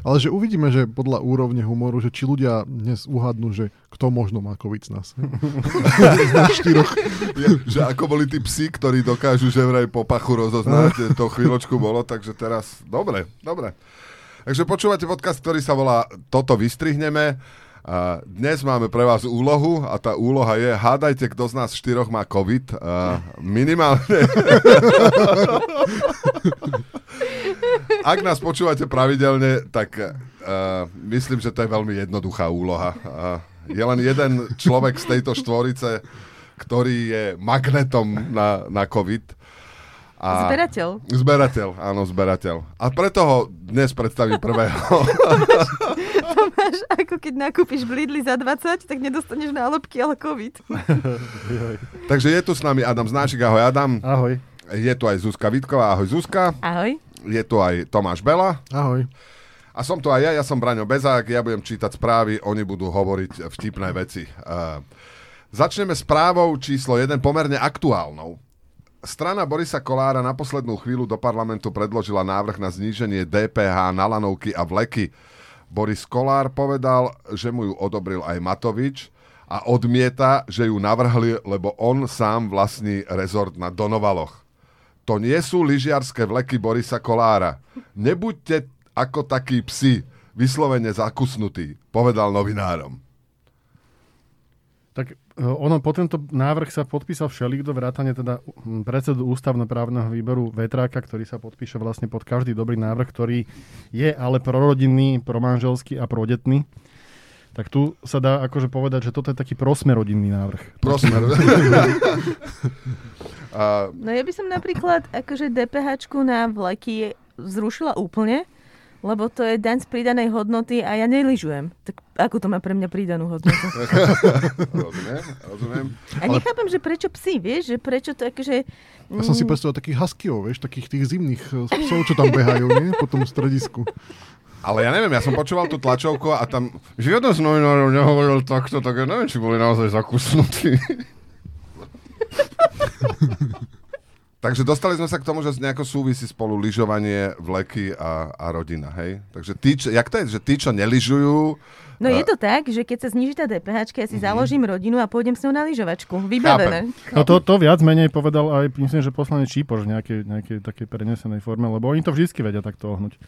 Ale že uvidíme, že podľa úrovne humoru, že či ľudia dnes uhadnú, že kto možno má COVID z nás. z nás štyroch. Je, že ako boli tí psi, ktorí dokážu že vraj po pachu rozoznať, to chvíľočku bolo, takže teraz, dobre, dobre. Takže počúvate podcast, ktorý sa volá Toto vystrihneme. A dnes máme pre vás úlohu a tá úloha je, hádajte, kto z nás štyroch má COVID. A minimálne. Ak nás počúvate pravidelne, tak uh, myslím, že to je veľmi jednoduchá úloha. Uh, je len jeden človek z tejto štvorice, ktorý je magnetom na, na COVID. A zberateľ. Zberateľ, áno, zberateľ. A preto ho dnes predstavím prvého. to máš ako keď nakúpiš v Lidli za 20, tak nedostaneš nálepky, ale COVID. Takže je tu s nami Adam Znáčik. Ahoj, Adam. Ahoj. Je tu aj Zuzka Vitková. Ahoj, Zuzka. Ahoj. Je tu aj Tomáš Bela. Ahoj. A som tu aj ja, ja som Braňo Bezák, ja budem čítať správy, oni budú hovoriť vtipné veci. Uh, začneme správou číslo 1, pomerne aktuálnou. Strana Borisa Kolára na poslednú chvíľu do parlamentu predložila návrh na zníženie DPH na lanovky a vleky. Boris Kolár povedal, že mu ju odobril aj Matovič a odmieta, že ju navrhli, lebo on sám vlastní rezort na Donovaloch. To nie sú lyžiarské vleky Borisa Kolára. Nebuďte ako takí psi, vyslovene zakusnutí, povedal novinárom. Tak e, ono po tento návrh sa podpísal všelikto vrátane teda predsedu ústavnoprávneho výboru Vetráka, ktorý sa podpíše vlastne pod každý dobrý návrh, ktorý je ale prorodinný, promanželský a prodetný. Tak tu sa dá akože povedať, že toto je taký prosmerodinný návrh. Prosmer. no ja by som napríklad akože DPH na vlaky zrušila úplne, lebo to je daň z pridanej hodnoty a ja neližujem. Tak ako to má pre mňa pridanú hodnotu? rozumiem, rozumiem. A nechápem, že prečo psi, vieš, že prečo to akože... Ja som si mm. predstavil takých huskyov, vieš, takých tých zimných eh, psov, čo tam behajú, nie? Po tom stredisku. Ale ja neviem, ja som počúval tú tlačovku a tam žiaden z novinárov nehovoril takto, tak ja neviem, či boli naozaj zakusnutí. Takže dostali sme sa k tomu, že nejako súvisí spolu lyžovanie, vleky a, a rodina, hej? Takže tí, čo, jak to je, že tí, čo neližujú... No je to tak, že keď sa zniží tá DPH, ja si mm-hmm. založím rodinu a pôjdem s ňou na lyžovačku. Vybavené. Chápem. No to, to viac menej povedal aj, myslím, že poslanec Čípoš v nejakej, nejakej takej prenesenej forme, lebo oni to vždy vedia takto ohnuť.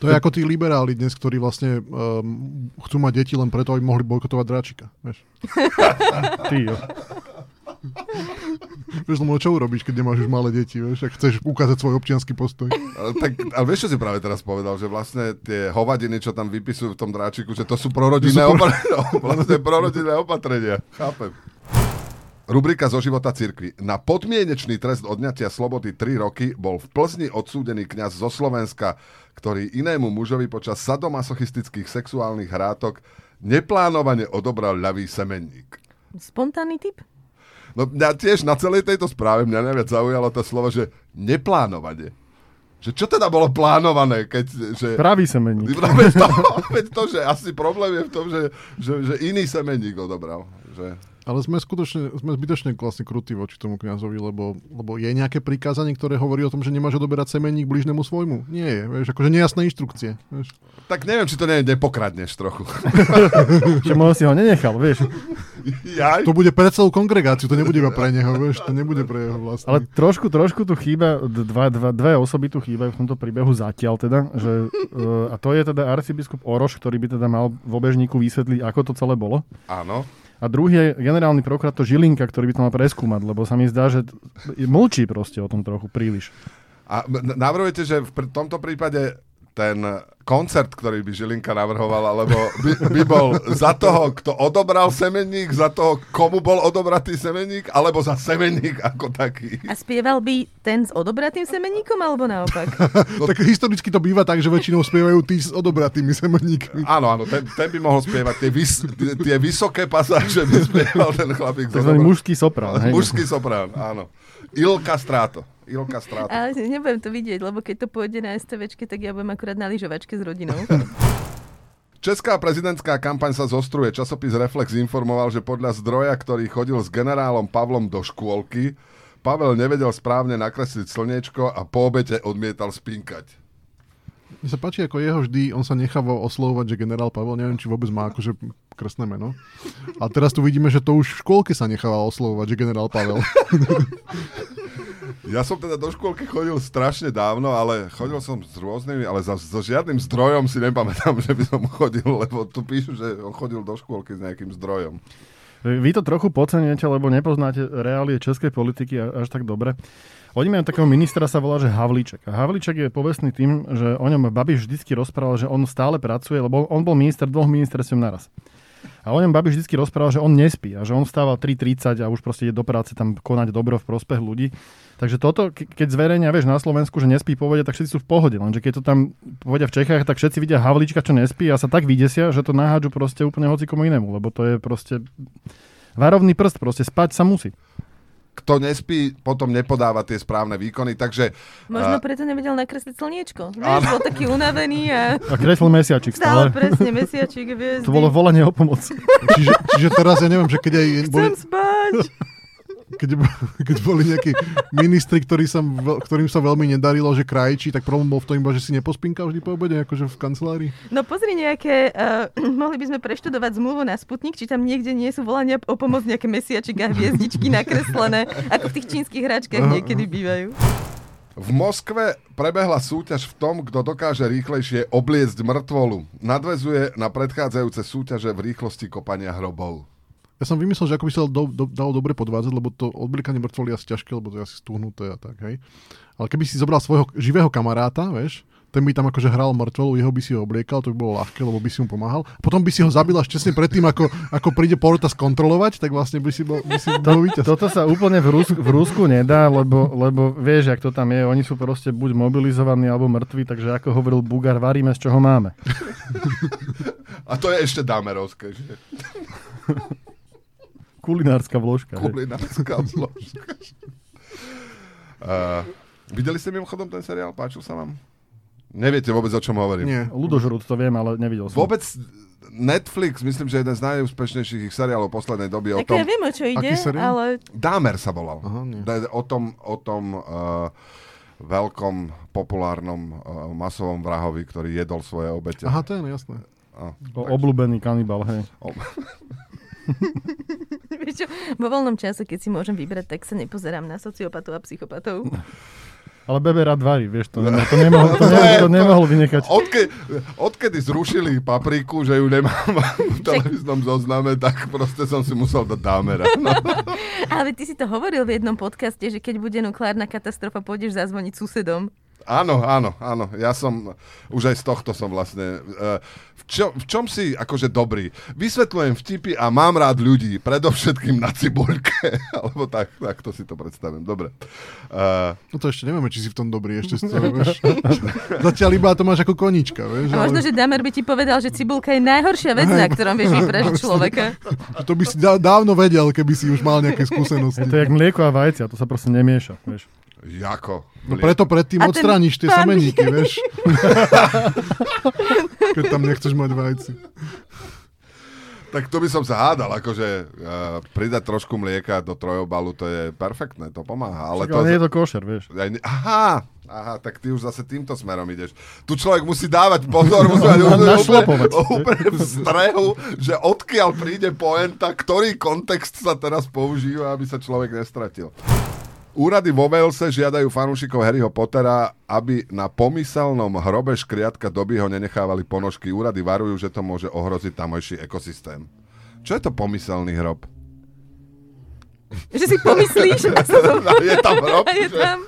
To je ako tí liberáli dnes, ktorí vlastne um, chcú mať deti len preto, aby mohli bojkotovať dráčika. Vieš? Ty jo. vieš, no čo urobíš, keď nemáš už malé deti, vieš, ak chceš ukázať svoj občianský postoj. Ale, tak, ale vieš, čo si práve teraz povedal, že vlastne tie hovadiny, čo tam vypisujú v tom dráčiku, že to sú prorodinné, sú pro... opatrenia, vlastne prorodinné opatrenia. Chápem. Rubrika zo života cirkvi. Na podmienečný trest odňatia slobody 3 roky bol v Plzni odsúdený kňaz zo Slovenska, ktorý inému mužovi počas sadomasochistických sexuálnych hrátok neplánovane odobral ľavý semenník. Spontánny typ? No mňa tiež na celej tejto správe mňa najviac zaujalo to slovo, že neplánovanie. Že čo teda bolo plánované, keď... Že... Pravý semenník. Veď to, veď to, že asi problém je v tom, že, že, že iný semenník odobral. Že... Ale sme skutočne, sme zbytočne vlastne krutí voči tomu kňazovi, lebo, lebo je nejaké prikázanie, ktoré hovorí o tom, že nemáš odoberať semenník blížnemu svojmu. Nie je, vieš, akože nejasné inštrukcie. Vieš. Tak neviem, či to nie, nepokradneš trochu. že možno si ho nenechal, vieš. Jaj? To bude pre celú kongregáciu, to nebude iba pre neho, vieš, to nebude pre jeho vlastný. Ale trošku, trošku tu chýba, dva, dva, dve osoby tu chýbajú v tomto príbehu zatiaľ teda, že, uh, a to je teda arcibiskup Oroš, ktorý by teda mal v obežníku vysvetliť, ako to celé bolo. Áno. A druhý je generálny prokurátor Žilinka, ktorý by to mal preskúmať, lebo sa mi zdá, že mlčí proste o tom trochu príliš. A navrhujete, že v tomto prípade ten koncert, ktorý by Žilinka navrhoval, alebo by, by bol za toho, kto odobral semenník, za toho, komu bol odobratý semenník, alebo za semenník ako taký. A spieval by ten s odobratým semenníkom, alebo naopak? no, tak historicky to býva tak, že väčšinou spievajú tí s odobratými semenníkmi. Áno, áno, ten, ten by mohol spievať tie, vys, tie, tie vysoké pasáže, by spieval ten chlapík. Takzvaný mužský soprán. Mužský soprán, áno. Ilka Stráto. Ilka Stráto. Ale nebudem to vidieť, lebo keď to pôjde na STVčke, tak ja budem akurát na lyžovačke s rodinou. Česká prezidentská kampaň sa zostruje. Časopis Reflex informoval, že podľa zdroja, ktorý chodil s generálom Pavlom do škôlky, Pavel nevedel správne nakresliť slniečko a po obete odmietal spinkať. Mne sa páči, ako jeho vždy, on sa nechával oslovovať, že generál Pavel, neviem, či vôbec má akože krstné meno. A teraz tu vidíme, že to už v škôlke sa nechával oslovovať, že generál Pavel. Ja som teda do škôlky chodil strašne dávno, ale chodil som s rôznymi, ale za, so žiadnym zdrojom si nepamätám, že by som chodil, lebo tu píšu, že on chodil do škôlky s nejakým zdrojom. Vy to trochu podceňujete, lebo nepoznáte reálie českej politiky až tak dobre. Oni majú takého ministra, sa volá, že Havlíček. A Havlíček je povestný tým, že o ňom Babiš vždycky rozprával, že on stále pracuje, lebo on bol minister dvoch ministerstiev naraz. A o ňom Babiš vždycky rozprával, že on nespí a že on vstával 3.30 a už proste ide do práce tam konať dobro v prospech ľudí. Takže toto, keď zverejnia, vieš, na Slovensku, že nespí povedia, tak všetci sú v pohode. Lenže keď to tam povedia v Čechách, tak všetci vidia Havlíčka, čo nespí a sa tak vydesia, že to nahádžu proste úplne hocikomu inému, lebo to je proste varovný prst, proste spať sa musí kto nespí, potom nepodáva tie správne výkony, takže... Možno uh, preto nevedel nakresliť slniečko. Vieš, bol taký unavený a... A kreslil mesiačik stále. Stále presne, mesiačik. To bolo volanie o pomoc. čiže, čiže teraz ja neviem, že keď aj... Chcem boli... spať keď, keď boli nejakí ministri, ktorý sa, ktorým sa veľmi nedarilo, že krajčí, tak problém bol v tom iba, že si nepospinkal vždy po obede, akože v kancelárii? No pozri nejaké, uh, mohli by sme preštudovať zmluvu na Sputnik, či tam niekde nie sú volania o pomoc nejaké mesiačik a hviezdičky nakreslené, ako v tých čínskych hračkách niekedy bývajú. V Moskve prebehla súťaž v tom, kto dokáže rýchlejšie obliecť mŕtvolu. Nadvezuje na predchádzajúce súťaže v rýchlosti kopania hrobov. Ja som vymyslel, že ako by sa do, do, dalo dobre podvádzať, lebo to odbliekanie mŕtvoly je asi ťažké, lebo to je asi stúhnuté a tak, hej. Ale keby si zobral svojho živého kamaráta, vieš, ten by tam akože hral mŕtvolu, jeho by si ho obliekal, to by bolo ľahké, lebo by si mu pomáhal. Potom by si ho zabil až tesne predtým, ako, ako príde porota skontrolovať, tak vlastne by si bol, by si bol víťaz. Toto sa úplne v Rusku, v Rusku nedá, lebo, lebo vieš, ak to tam je, oni sú proste buď mobilizovaní alebo mŕtvi, takže ako hovoril Bugar, varíme z čoho máme. A to je ešte dámerovské, že? Kulinárska vložka. Kulinárska vložka. uh, videli ste mimochodom ten seriál? Páčil sa vám? Neviete vôbec, o čom hovorím. Nie, Ludožrút to viem, ale nevidel som. Vôbec Netflix, myslím, že jeden z najúspešnejších ich seriálov poslednej doby. Tak o tom, ja viem, o čo ide, ale... Dámer sa volal. Aha, nie. O tom, o tom uh, veľkom, populárnom uh, masovom vrahovi, ktorý jedol svoje obete. Aha, to je jasné. A, o, obľúbený kanibal, hej. O... Vo voľnom čase, keď si môžem vybrať, tak sa nepozerám na sociopatov a psychopatov. Ale Bebe rád varí, vieš, to, to, nemohol, to, ne, to nemohol vynechať. Odke, odkedy zrušili papriku, že ju nemám v televíznom zozname, tak proste som si musel dať dámera. No. Ale ty si to hovoril v jednom podcaste, že keď bude nukleárna katastrofa, pôjdeš zazvoniť susedom. Áno, áno, áno. Ja som, už aj z tohto som vlastne... Uh, v, čo, v čom si akože dobrý? Vysvetľujem vtipy a mám rád ľudí, predovšetkým na cibuľke. Alebo tak, tak to si to predstavím. Dobre. Uh, no to ešte nevieme, či si v tom dobrý ešte vieš. Zatiaľ iba to máš ako konička, vieš. A možno, ale... že Damer by ti povedal, že cibulka je najhoršia vec, na ktorom vieš vypražiť človeka. To by si dávno vedel, keby si už mal nejaké skúsenosti. To je jak mlieko a vajcia, to sa proste nemieša, vieš. Jako? No preto predtým odstrániš tie semeníky, vieš. Keď tam nechceš mať vajci. Tak to by som sa hádal, akože uh, pridať trošku mlieka do trojobalu, to je perfektné, to pomáha. Ale, Však, to ale nie je to košer, vieš. Aha, aha, tak ty už zase týmto smerom ideš. Tu človek musí dávať pozor, musí mať úplne, úplne v strehu, že odkiaľ príde poenta, ktorý kontext sa teraz používa, aby sa človek nestratil. Úrady vo Walese žiadajú fanúšikov Harryho Pottera, aby na pomyselnom hrobe škriatka doby ho nenechávali ponožky. Úrady varujú, že to môže ohroziť tamojší ekosystém. Čo je to pomyselný hrob? Že si pomyslíš, je tam hrob? je tam.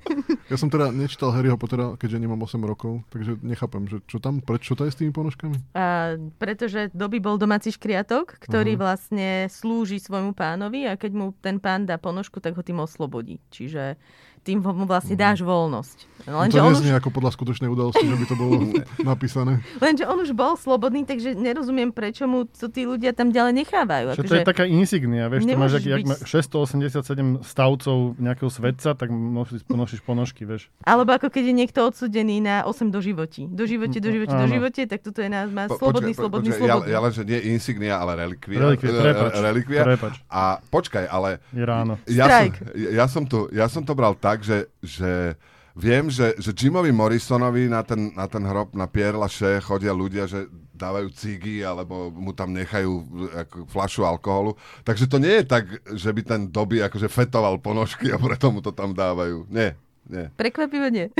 Ja som teda nečítal Harryho Pottera, keďže nemám 8 rokov, takže nechápem, že čo tam, prečo to je s tými ponožkami? A, pretože Doby bol domáci škriatok, ktorý uh-huh. vlastne slúži svojmu pánovi a keď mu ten pán dá ponožku, tak ho tým oslobodí. Čiže tým mu vlastne dáš voľnosť. No, lenže to neznie už... ako podľa skutočnej udalosti, že by to bolo napísané. Lenže on už bol slobodný, takže nerozumiem, prečo mu to tí ľudia tam ďalej nechávajú. Čo to je taká insignia, vieš, to máš, byť... 687 stavcov nejakého svetca, tak nosíš, nosíš ponožky, vieš. Alebo ako keď je niekto odsudený na 8 do životí. Do živote, do živote, do živote, tak tuto je nás má po, slobodný, počkaj, slobodný, počkaj, slobodný. Ja, ja len, že nie insignia, ale relikvia. Relikvia, prepač, relikvia. Prepač. A počkaj, ale... Je ráno. Ja som, ja, som to, ja som to bral tak, že, že Viem, že, že Jimovi Morrisonovi na ten, na ten hrob, na Pierre Lachaise chodia ľudia, že dávajú cigy alebo mu tam nechajú ako, flašu alkoholu. Takže to nie je tak, že by ten doby akože fetoval ponožky a preto mu to tam dávajú. Nie, nie. Prekvapivo nie.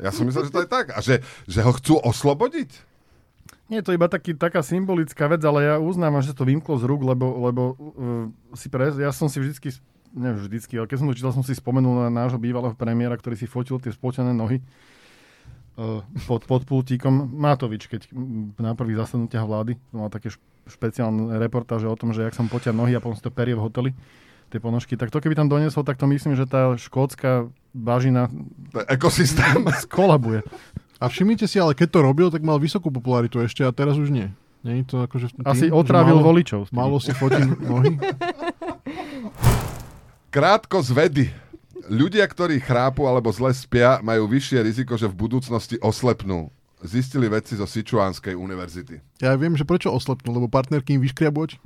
Ja som myslel, že to je tak. A že, že ho chcú oslobodiť? Nie, to je iba taký, taká symbolická vec, ale ja uznávam, že to vymklo z rúk, lebo, lebo uh, si pre, ja som si vždycky ne vždycky, ale keď som to čítal, som si spomenul na nášho bývalého premiéra, ktorý si fotil tie spotené nohy uh, pod, pod pultíkom. Matovič, keď na prvých zasadnutiach vlády mal také špeciálne reportáže o tom, že jak som potia nohy a potom si to perie v hoteli tie ponožky. Tak to keby tam doniesol, tak to myslím, že tá škótska bažina ekosystém skolabuje. A všimnite si, ale keď to robil, tak mal vysokú popularitu ešte a teraz už nie. Nie to akože tým, Asi otrávil voličov. Malo si fotím nohy. Krátko z vedy. Ľudia, ktorí chrápu alebo zle spia, majú vyššie riziko, že v budúcnosti oslepnú. Zistili vedci zo Sičuánskej univerzity. Ja viem, že prečo oslepnú, lebo partnerky im vyškria boč.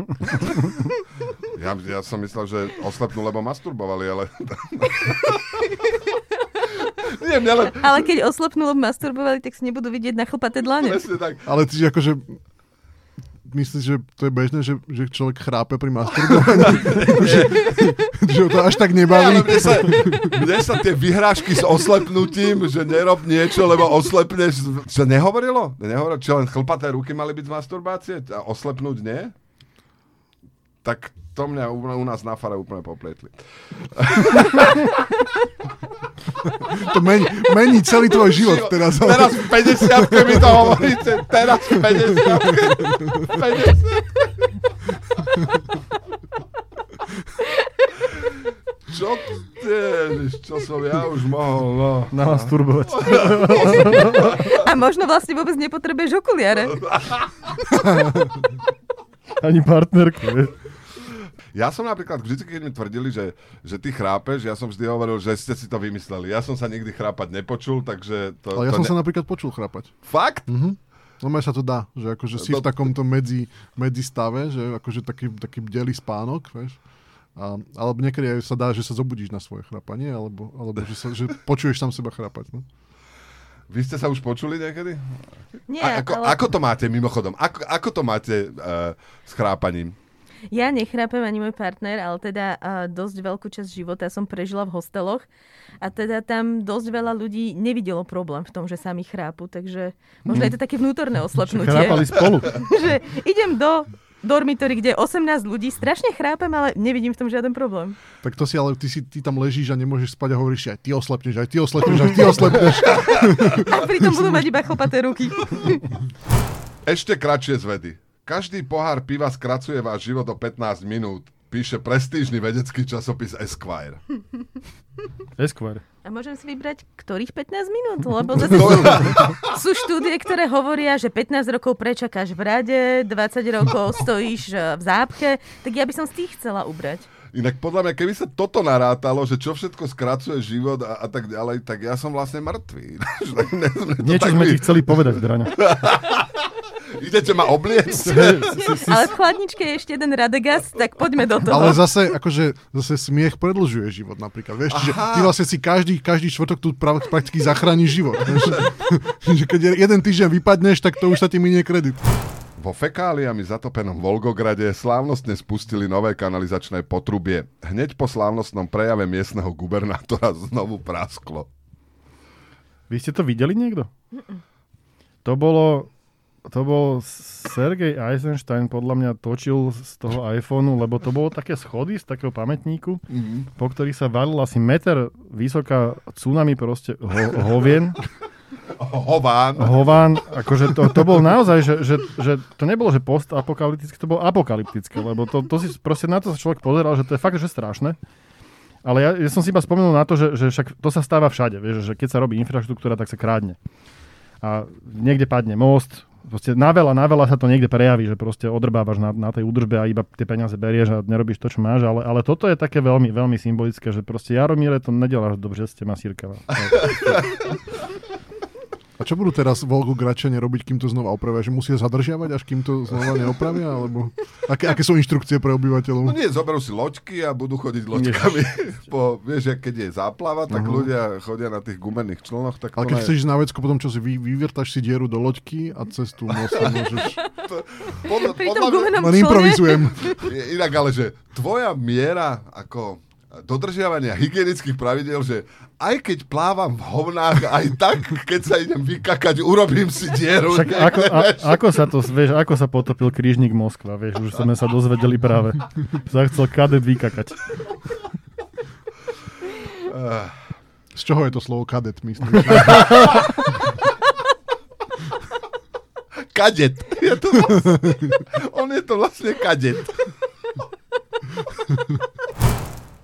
ja, ja som myslel, že oslepnú, lebo masturbovali, ale... Nie, ale... ale keď oslepnú, lebo masturbovali, tak si nebudú vidieť na chlpaté dlane. tak. Ale ty akože myslíš, že to je bežné, že, že človek chrápe pri masturbovaní? že, že to až tak nebaví? Ja, mne, sa, mne sa tie vyhrážky s oslepnutím, že nerob niečo, lebo oslepneš, čo nehovorilo? Nehovorilo, či len chlpaté ruky mali byť z masturbácie? A oslepnúť nie? Tak to mňa u, u nás na fare úplne popletli. to mení, mení celý tvoj život teraz. Ale... Teraz v 50 mi to hovoríte. Teraz v 50 Čo ty, čo som ja už mohol, no. Namasturbovať. A možno vlastne vôbec nepotrebuješ okuliare. Ani partnerku. Ja som napríklad vždy, keď mi tvrdili, že, že ty chrápeš, ja som vždy hovoril, že ste si to vymysleli. Ja som sa nikdy chrápať nepočul, takže to... Ale ja to som ne... sa napríklad počul chrápať. Fakt? Mhm. No sa to dá, že akože si to... v takomto medzi, medzi stave, že akože taký, taký bdelý spánok, vieš. A, alebo niekedy aj sa dá, že sa zobudíš na svoje chrápanie, alebo, alebo že, sa, že počuješ tam seba chrápať. No? Vy ste sa už počuli niekedy? Nie, A, ako, ale... ako to máte mimochodom? Ako, ako to máte uh, s chrápaním? Ja nechrápem ani môj partner, ale teda uh, dosť veľkú časť života som prežila v hosteloch a teda tam dosť veľa ľudí nevidelo problém v tom, že sami chrápu, takže možno mm. je to také vnútorné oslepnutie. Chrápali spolu. že idem do dormitory, kde je 18 ľudí, strašne chrápem, ale nevidím v tom žiaden problém. Tak to si ale, ty, si, ty tam ležíš a nemôžeš spať a hovoríš, aj ty oslepneš, aj ty oslepneš, aj ty oslepneš. a pritom budú mať iba chlpaté ruky. Ešte kratšie z vedy. Každý pohár piva skracuje váš život o 15 minút, píše prestížny vedecký časopis Esquire. Esquire. A môžem si vybrať, ktorých 15 minút? Lebo zase sú štúdie, ktoré hovoria, že 15 rokov prečakáš v rade, 20 rokov stojíš eh, v zápche, tak ja by som z tých chcela ubrať. Inak podľa mňa, keby sa toto narátalo, že čo všetko skracuje život a, a tak ďalej, tak ja som vlastne mŕtvý. Niečo sme ti chceli povedať, Draňo. Idete ma obliecť? Ale v chladničke je ešte jeden Radegas, tak poďme do toho. Ale zase, akože, zase smiech predlžuje život napríklad. Vieš, že ty vlastne si každý, každý štvrtok tu prakticky zachráni život. Keď jeden týždeň vypadneš, tak to už sa ti minie kredit. Vo fekáliami zatopenom Volgograde slávnostne spustili nové kanalizačné potrubie. Hneď po slávnostnom prejave miestneho gubernátora znovu prasklo. Vy ste to videli niekto? To bolo to bol Sergej Eisenstein, podľa mňa točil z toho iPhoneu, lebo to bolo také schody z takého pamätníku, mm-hmm. po ktorých sa valil asi meter vysoká tsunami proste ho, hovien. Hován. Hován, akože to, to bol naozaj, že, že, že to nebolo, že postapokalyptické, to bolo apokalyptické, lebo to, to si proste na to sa človek pozeral, že to je fakt, že strašné. Ale ja, ja som si iba spomenul na to, že, že však to sa stáva všade, vieš, že keď sa robí infraštruktúra, tak sa krádne. A niekde padne most, proste na veľa, na veľa sa to niekde prejaví, že proste odrbávaš na, na tej údržbe a iba tie peniaze berieš a nerobíš to, čo máš, ale, ale toto je také veľmi, veľmi symbolické, že proste Jaromíre to nedeláš dobře, ste masírka. A A čo budú teraz Volgogračania robiť, kým to znova opravia? Že musia zadržiavať, až kým to znova neopravia? Alebo aké, aké sú inštrukcie pre obyvateľov? No nie, zoberú si loďky a budú chodiť loďkami. po, vieš, keď je záplava, tak uh-huh. ľudia chodia na tých gumených člnoch. Tak Ale keď chceš na vecku, potom čo si vy, vyviertaš si dieru do loďky a cez tú most môžeš... podľa, podľa, Len improvizujem. Inak ale, že tvoja miera ako dodržiavania hygienických pravidel, že aj keď plávam v hovnách, aj tak, keď sa idem vykakať, urobím si dieru. Však ako, a, ako, sa to, vieš, ako sa potopil krížnik Moskva, vieš, už sme sa dozvedeli práve. Sa chcel kadet vykakať. Z čoho je to slovo kadet, myslím? kadet. Je to vlastne, on je to vlastne kadet.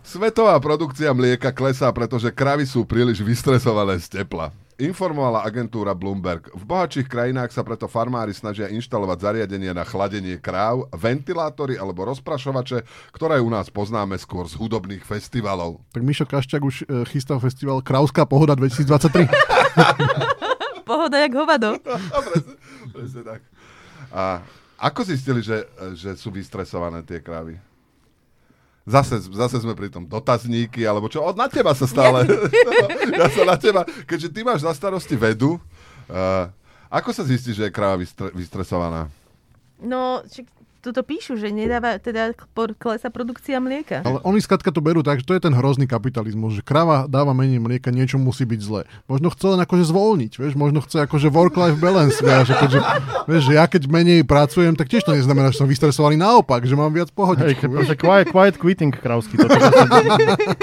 Svetová produkcia mlieka klesá, pretože kravy sú príliš vystresované z tepla. Informovala agentúra Bloomberg. V bohatších krajinách sa preto farmári snažia inštalovať zariadenie na chladenie kráv, ventilátory alebo rozprašovače, ktoré u nás poznáme skôr z hudobných festivalov. Tak Mišo Kaščak už e, chystal festival Krauská pohoda 2023. pohoda jak hovado. presne, presne tak. A ako zistili, že, že sú vystresované tie krávy? Zase, zase sme pri tom dotazníky, alebo čo, od na teba sa stále, ja sa na teba, keďže ty máš na starosti vedu, uh, ako sa zistí, že je kráva vystre, vystresovaná? No, či, tuto píšu, že nedáva, teda klesa produkcia mlieka. Ale oni skladka to berú tak, že to je ten hrozný kapitalizmus, že krava dáva menej mlieka, niečo musí byť zlé. Možno chce len akože zvolniť, vieš, možno chce akože work-life balance, vieš, akože, vieš, že ja keď menej pracujem, tak tiež to neznamená, že som vystresovaný naopak, že mám viac pohodičku. Hey, quiet, quiet quitting krávsky.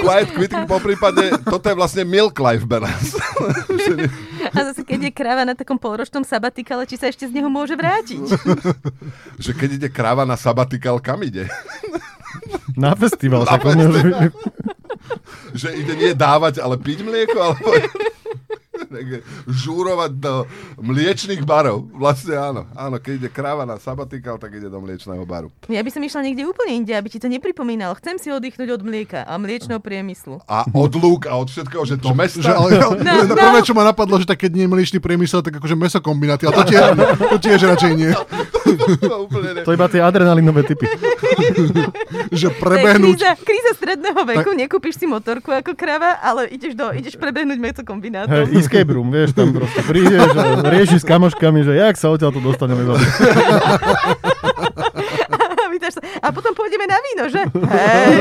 quiet quitting po prípade, toto je vlastne milk-life balance. A zase keď je kráva na takom polročnom sabatikale, či sa ešte z neho môže vrátiť. že keď ide kráva na sabatikal, kam ide? Na festival. Na festival. že ide nie dávať, ale piť mlieko, alebo žúrovať do mliečných barov. Vlastne áno. Áno, keď ide kráva na sabatikal, tak ide do mliečného baru. Ja by som išla niekde úplne inde, aby ti to nepripomínalo. Chcem si oddychnúť od mlieka a mliečného priemyslu. A od lúk a od všetkého, že to mesta. Že, ale, no, no. Prvé, čo ma napadlo, že tak keď nie je mliečný priemysel, tak akože mesokombináty. Ale to tiež, to tiež radšej nie. to iba tie adrenalinové typy. že prebehnúť. Kríza, kríza stredného veku, tak... nekúpiš si motorku ako krava, ale ideš, do, ideš prebehnúť mesokombinátom. Hey, escape room, vieš, tam proste prídeš a rieši s kamoškami, že jak sa odtiaľ to dostaneme a potom pôjdeme na víno, že? Hej.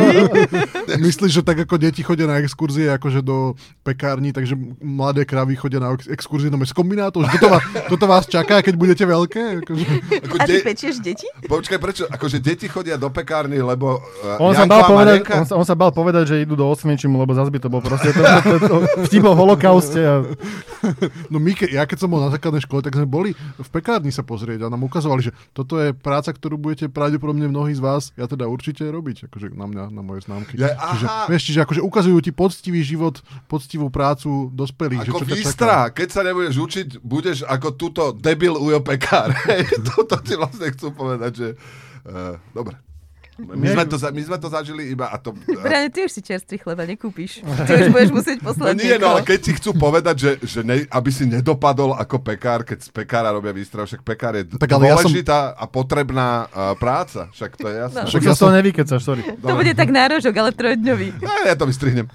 Myslíš, že tak ako deti chodia na exkurzie akože do pekární, takže mladé kravy chodia na exkurzie do meskombinátu? Toto vás, toto vás čaká, keď budete veľké? Akože... Ako a ty de... pečieš deti? Počkaj, prečo? Akože deti chodia do pekárny, lebo uh, on, sa bal povedať, on, sa, on sa bal povedať, že idú do Osvienčimu, lebo zase by to bol proste to, to, to, to, vtip o holokauste. A... No my, ke, ja keď som bol na základnej škole, tak sme boli v pekárni sa pozrieť a nám ukazovali, že toto je práca, ktorú budete pravdepodobne mnohí z vás, ja teda určite robiť, akože na mňa, na moje známky. Ja, aha. čiže, vieš, čiže akože ukazujú ti poctivý život, poctivú prácu dospelých. Ako že čo výstra, keď sa nebudeš učiť, budeš ako túto debil ujo pekár. Toto ti vlastne chcú povedať, že... Uh, dobre. My sme, to, my sme to zažili iba a to... Brane, ty už si čerstvý chleba nekúpiš. Ty už budeš musieť poslať No nie, no ale keď ti chcú povedať, že, že ne, aby si nedopadol ako pekár, keď z pekára robia výstrav, však pekár je tak, dôležitá ja som... a potrebná uh, práca. Však to je jasné. No. Však ja som... to nevykecaš, sorry. To bude tak nárožok, ale trojdňový. Ja, ja to vystrihnem.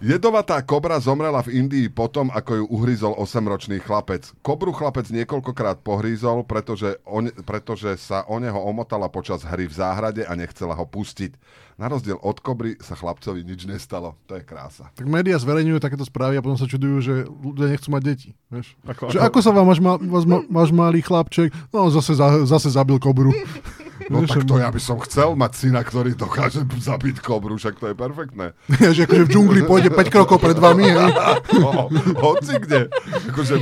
Jedovatá kobra zomrela v Indii potom, ako ju uhryzol 8-ročný chlapec. Kobru chlapec niekoľkokrát pohrízol, pretože, on, pretože sa o neho omotala počas hry v záhrade a nechcela ho pustiť. Na rozdiel od kobry sa chlapcovi nič nestalo. To je krása. Tak médiá zverejňujú takéto správy a potom sa čudujú, že ľudia nechcú mať deti. Vieš? Ako, že ako... ako sa vám váš, ma, váš, ma, váš malý chlapček, no zase, za, zase zabil kobru. No tak to ja by som chcel mať syna, ktorý dokáže zabiť kobru, však to je perfektné. Ja, že akože v džungli pôjde 5 krokov pred vami. Hej? No, hoci kde. Akože,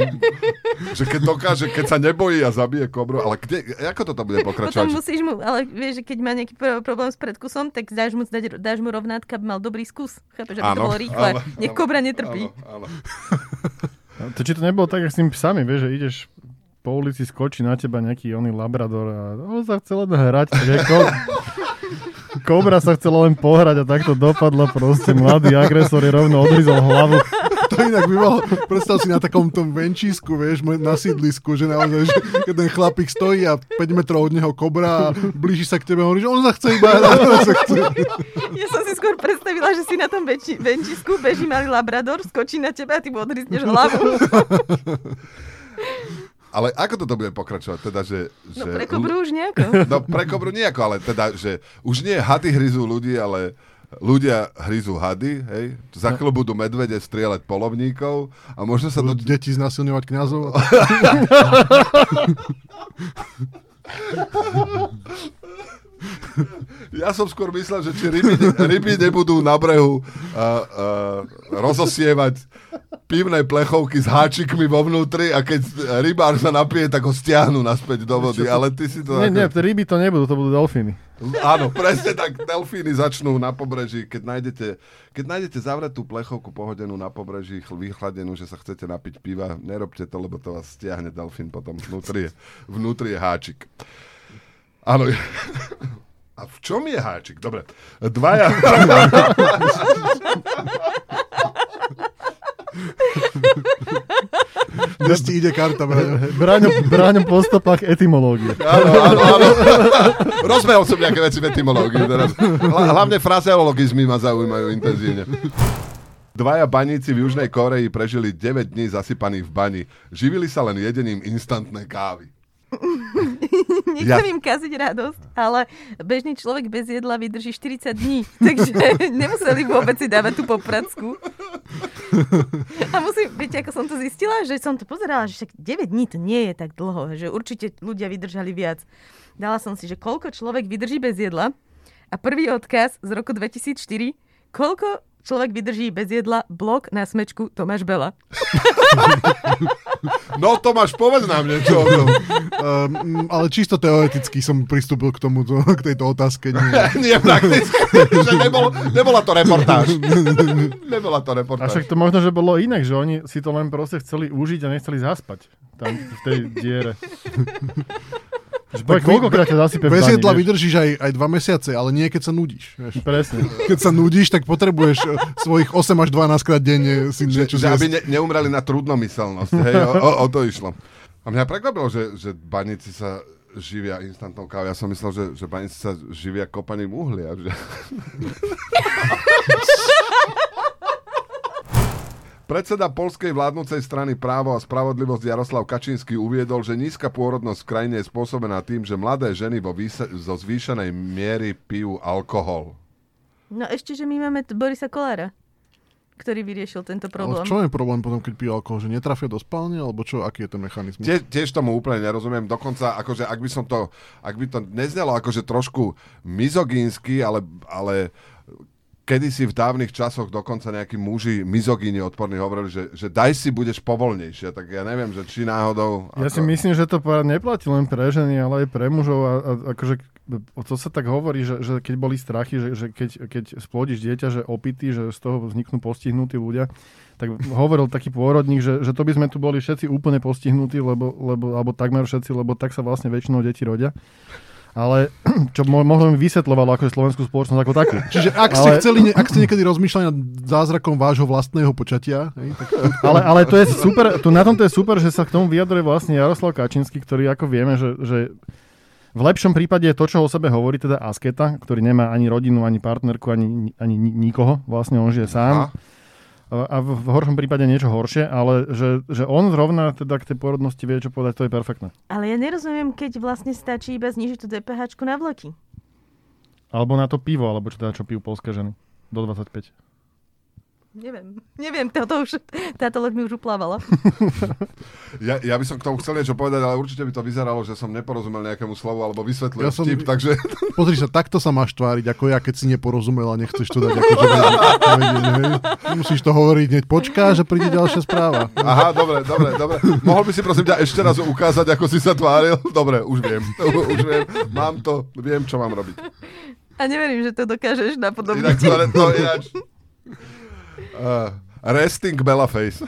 že keď dokáže, keď sa nebojí a zabije kobru, ale kde, ako toto bude pokračovať? Potom musíš mu, ale vieš, že keď má nejaký problém s predkusom, tak dáš mu, dáš, dáš mu rovnátka, aby mal dobrý skús. Chápeš, aby áno, to bolo rýchle. Nech kobra netrpí. Áno, áno. To či to nebolo tak, jak s tými psami, vieš, že ideš po ulici skočí na teba nejaký oný labrador a on sa chce len hrať. Ko... Kobra sa chcela len pohrať a takto dopadlo proste. Mladý agresor je rovno odrizol hlavu. to inak by bolo, predstav si na takom tom venčísku, vieš, na sídlisku, že naozaj, že jeden chlapík stojí a 5 metrov od neho kobra a blíži sa k tebe a hovorí, že on sa chce iba sa chce. Ja som si skôr predstavila, že si na tom venči, venčísku beží malý labrador, skočí na teba a ty mu odhryzneš hlavu. Ale ako toto bude pokračovať? Teda, že, no pre kobru už nejako. No pre kobru nejako, ale teda, že už nie hady hryzú ľudí, ale ľudia hryzú hady, hej, za chvíľu budú medvede strieľať polovníkov a možno sa... to... Deti znasilňovať kniazov? Ja som skôr myslel, že či ryby, ryby nebudú na brehu uh, uh, rozosievať pivné plechovky s háčikmi vo vnútri a keď rybár sa napije, tak ho stiahnu naspäť do vody. Ale ty si to... Nie, ako... nie, ryby to nebudú, to budú delfíny. Áno, presne tak. Delfíny začnú na pobreží. Keď nájdete, keď nájdete zavretú plechovku pohodenú na pobreží, vychladenú, že sa chcete napiť piva, nerobte to, lebo to vás stiahne delfín potom. Vnútri je, vnútri je háčik. Áno. A v čom je háčik? Dobre. Dvaja. Dnes ti ide karta, Braňo. Braňo, Braňo po stopách etymológie. Áno, áno, áno. Rozmehol som nejaké veci v etymológii teraz. Hlavne frazeologizmy ma zaujímajú intenzívne. Dvaja baníci v Južnej Koreji prežili 9 dní zasypaní v bani. Živili sa len jedením instantnej kávy. Nechcem ja. im kaziť radosť, ale bežný človek bez jedla vydrží 40 dní, takže nemuseli vôbec si dávať tú popracku. A musím, viete, ako som to zistila, že som to pozerala, že však 9 dní to nie je tak dlho, že určite ľudia vydržali viac. Dala som si, že koľko človek vydrží bez jedla a prvý odkaz z roku 2004, koľko človek vydrží bez jedla blok na smečku Tomáš Bela. No Tomáš, povedz nám niečo. Um, ale čisto teoreticky som pristúpil k tomuto, k tejto otázke. Nie, nie prakticky, že nebol, nebola to reportáž. nebola to reportáž. A však to možno, že bolo inak, že oni si to len proste chceli užiť a nechceli zaspať tam v tej diere. Tak koľkokrát ťa zasype Bez jedla vydržíš aj, aj dva mesiace, ale nie keď sa nudíš. Vieš. Presne. Keď sa nudíš, tak potrebuješ eh, svojich 8 až 12 krát denne si niečo že, že aby ne, neumreli na trudnomyselnosť. Hej, o, o, o to išlo. A mňa prekvapilo, že, že baníci sa živia instantnou kávou. Ja som myslel, že, že baníci sa živia kopaním uhlia. Že... Predseda polskej vládnucej strany Právo a spravodlivosť Jaroslav Kačínsky uviedol, že nízka pôrodnosť v krajine je spôsobená tým, že mladé ženy vo výse- zo zvýšenej miery pijú alkohol. No ešte, že my máme t- Borisa Kolára, ktorý vyriešil tento problém. Ale čo je problém potom, keď pijú alkohol? Že netrafia do spálne? Alebo čo? Aký je ten mechanizmus? Tie, tiež tomu úplne nerozumiem. Dokonca, akože, ak by som to, ak by to neznelo akože trošku mizogínsky, ale, ale kedysi v dávnych časoch dokonca nejakí muži mizogíni odporní hovorili, že, že daj si, budeš povolnejšie. Tak ja neviem, že či náhodou... Ja ako... si myslím, že to neplatí len pre ženy, ale aj pre mužov. A, a akože to sa tak hovorí, že, že keď boli strachy, že, že keď, keď splodíš dieťa, že opity, že z toho vzniknú postihnutí ľudia, tak hovoril taký pôrodník, že, že to by sme tu boli všetci úplne postihnutí, lebo, lebo, alebo takmer všetci, lebo tak sa vlastne väčšinou deti rodia ale čo mo- možno mi vysvetľovalo ako je slovenskú spoločnosť ako takú. Čiže ak ste, ale... chceli, ak ste niekedy rozmýšľali nad zázrakom vášho vlastného počatia, hej, tak... ale, ale to je super, tu na tomto je super, že sa k tomu vyjadruje vlastne Jaroslav Kačínsky, ktorý ako vieme, že, že v lepšom prípade je to, čo o sebe hovorí teda asketa, ktorý nemá ani rodinu, ani partnerku, ani, ani nikoho, vlastne on žije sám. Aha a v, v horšom prípade niečo horšie, ale že, že on zrovna teda k tej pôrodnosti vie, čo povedať, to je perfektné. Ale ja nerozumiem, keď vlastne stačí iba znižiť tú DPH na vleky. Alebo na to pivo, alebo čo teda, čo pijú polské ženy. Do 25. Neviem, neviem, toto už, táto loď mi už uplávala. ja, ja by som k tomu chcel niečo povedať, ale určite by to vyzeralo, že som neporozumel nejakému slovu alebo vysvetlil ja som, vtip, takže... Pozri sa, takto sa máš tváriť, ako ja, keď si neporozumel a nechceš to dať ako že Musíš to hovoriť, hneď počká, že príde ďalšia správa. Aha, dobre, dobre, dobre. Mohol by si prosím ťa ešte raz ukázať, ako si sa tváril? Dobre, už viem. už viem. Mám to, viem, čo mám robiť. A neverím, že to dokážeš napodobniť. Inak to, to ináč, Uh, resting Bella face.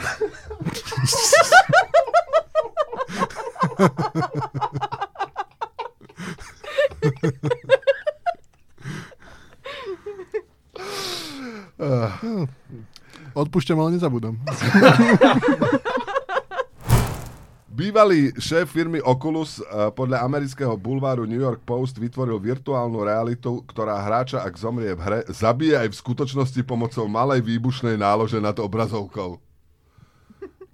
uh. Od, neodpúšťam, ale nezabudám. Bývalý šéf firmy Oculus uh, podľa amerického bulváru New York Post vytvoril virtuálnu realitu, ktorá hráča, ak zomrie v hre, zabije aj v skutočnosti pomocou malej výbušnej nálože nad obrazovkou.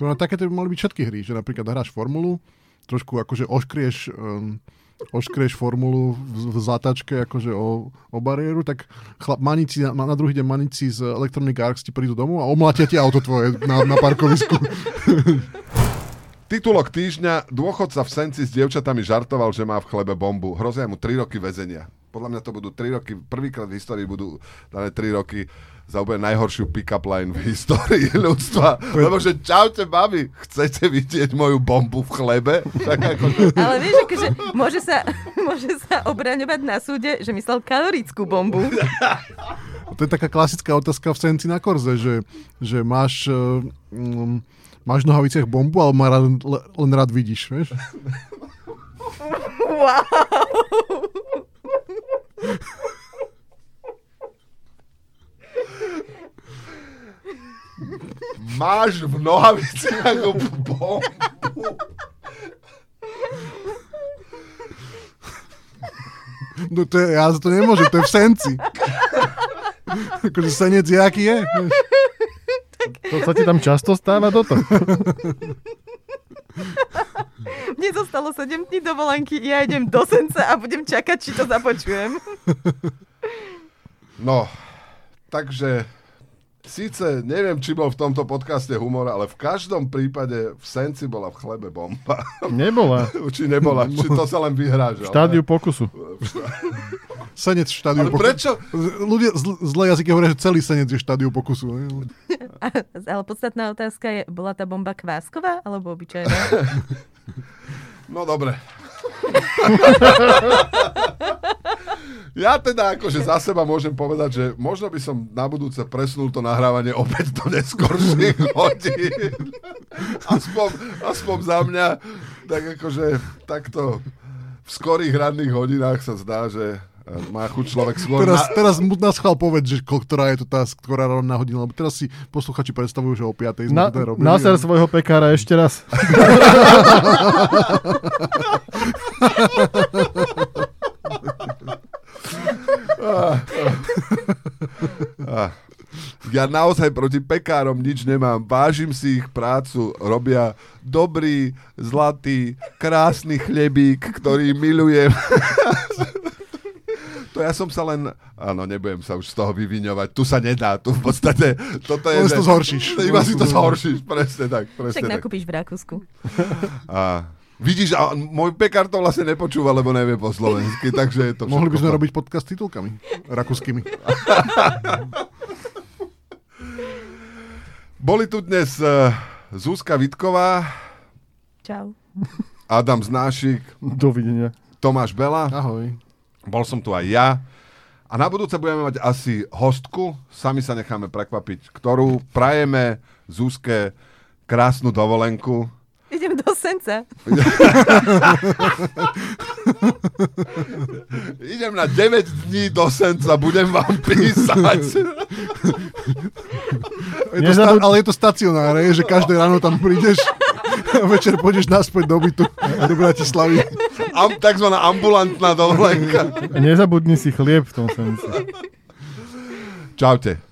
No, takéto by mali byť všetky hry, že napríklad hráš formulu, trošku akože oškrieš, um, oškrieš formulu v, v zatačke akože o, o bariéru, tak chlap, manici, na, na druhý deň manici z Electronic Arts ti prídu domov a omlatia ti auto tvoje na, na parkovisku. Titulok týždňa. Dôchodca v Senci s dievčatami žartoval, že má v chlebe bombu. Hrozia mu 3 roky väzenia. Podľa mňa to budú 3 roky, prvýkrát v histórii budú dané 3 roky za úplne najhoršiu pick-up line v histórii ľudstva. Lebo že čaute, babi, chcete vidieť moju bombu v chlebe? Tak ako... Ale vieš, akože môže sa, môže sa obraňovať na súde, že myslel kalorickú bombu. To je taká klasická otázka v Senci na Korze, že, že máš... Um, Máš v nohaviciach bombu, ale ma len, len rád vidíš, vieš? Wow. Máš v nohaviciach bombu. No to je, ja za to nemôžem, to je v senci. akože senec je, aký je. Vieš? To sa ti tam často stáva toto? Mne zostalo 7 dní dovolenky, ja idem do Sence a budem čakať, či to započujem. No, takže Síce neviem, či bol v tomto podcaste humor, ale v každom prípade v Senci bola v chlebe bomba. Nebola. či nebola, či to sa len vyhrážal. Štádiu pokusu. Senec v štádiu pokusu. prečo? Ľudia zl- zlé jazyky hovoria, že celý senec je štádiu pokusu. ale podstatná otázka je, bola tá bomba kvásková alebo obyčajná? no dobre. Ja teda akože za seba môžem povedať, že možno by som na budúce presunul to nahrávanie opäť do neskorších hodín. Aspoň, aspoň za mňa. Tak akože takto v skorých ranných hodinách sa zdá, že má chuť človek skôr... Teraz, na... teraz na schvál povedz, že ktorá je to tá ktorá ranná hodina, lebo teraz si posluchači predstavujú, že o 5. sme na, to robili. Naser svojho pekára ešte raz. Ja naozaj proti pekárom nič nemám. Vážim si ich prácu. Robia dobrý, zlatý, krásny chlebík, ktorý milujem. To ja som sa len... Áno, nebudem sa už z toho vyviňovať. Tu sa nedá. Tu v podstate... Toto je... Len to zhoršíš. Iba si to zhoršíš. Presne tak. Presne Však tak. nakúpiš v Rakúsku. A Vidíš, a môj pekár to vlastne nepočúva, lebo nevie po slovensky, takže je to Mohli by sme robiť podcast s titulkami, rakúskymi. Boli tu dnes uh, Zuzka Vitková. Čau. Adam Znášik. Dovidenia. Tomáš Bela. Ahoj. Bol som tu aj ja. A na budúce budeme mať asi hostku, sami sa necháme prekvapiť, ktorú prajeme Zuzke krásnu dovolenku Idem do Senca. Idem na 9 dní do Senca, budem vám písať. je to sta- ale je to stacionár, je, že každé ráno tam prídeš a večer pôjdeš naspäť do bytu do Bratislavy. Am, takzvaná ambulantná dovolenka. Nezabudni si chlieb v tom Senci. Čaute.